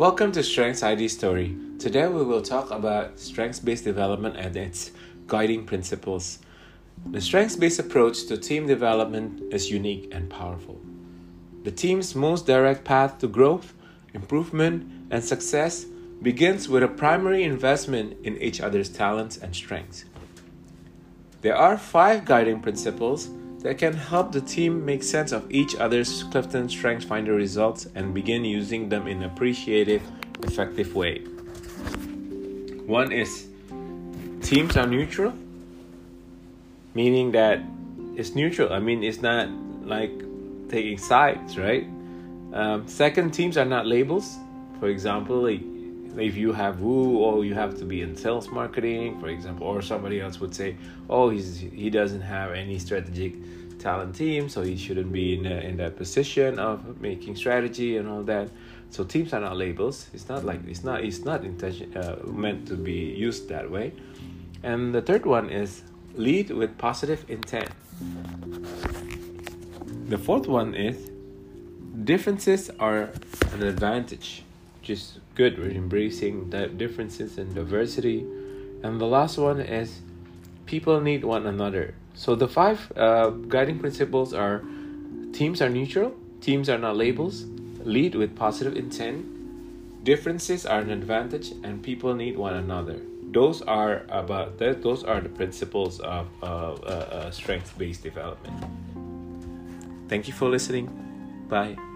Welcome to Strengths ID Story. Today we will talk about strengths based development and its guiding principles. The strengths based approach to team development is unique and powerful. The team's most direct path to growth, improvement, and success begins with a primary investment in each other's talents and strengths. There are five guiding principles that can help the team make sense of each other's Clifton Strengths Finder results and begin using them in an appreciative, effective way. One is themes are neutral, meaning that it's neutral. I mean, it's not like taking sides, right? Um, second, themes are not labels. For example, if you have woo or you have to be in sales marketing for example or somebody else would say oh he's he doesn't have any strategic talent theme so he shouldn't be in, in that position of making strategy and all that. So themes are not labels. It's not like it's not it's not intention uh, meant to be used that way. And the third one is lead with positive intent. The fourth one is differences are an advantage is good. We're embracing that differences and diversity. And the last one is people need one another. So the five uh, guiding principles are themes are neutral, themes are not labels, lead with positive intent, differences are an advantage, and people need one another. Those are about that. Those are the principles of uh, uh, uh strength-based development. Thank you for listening. Bye.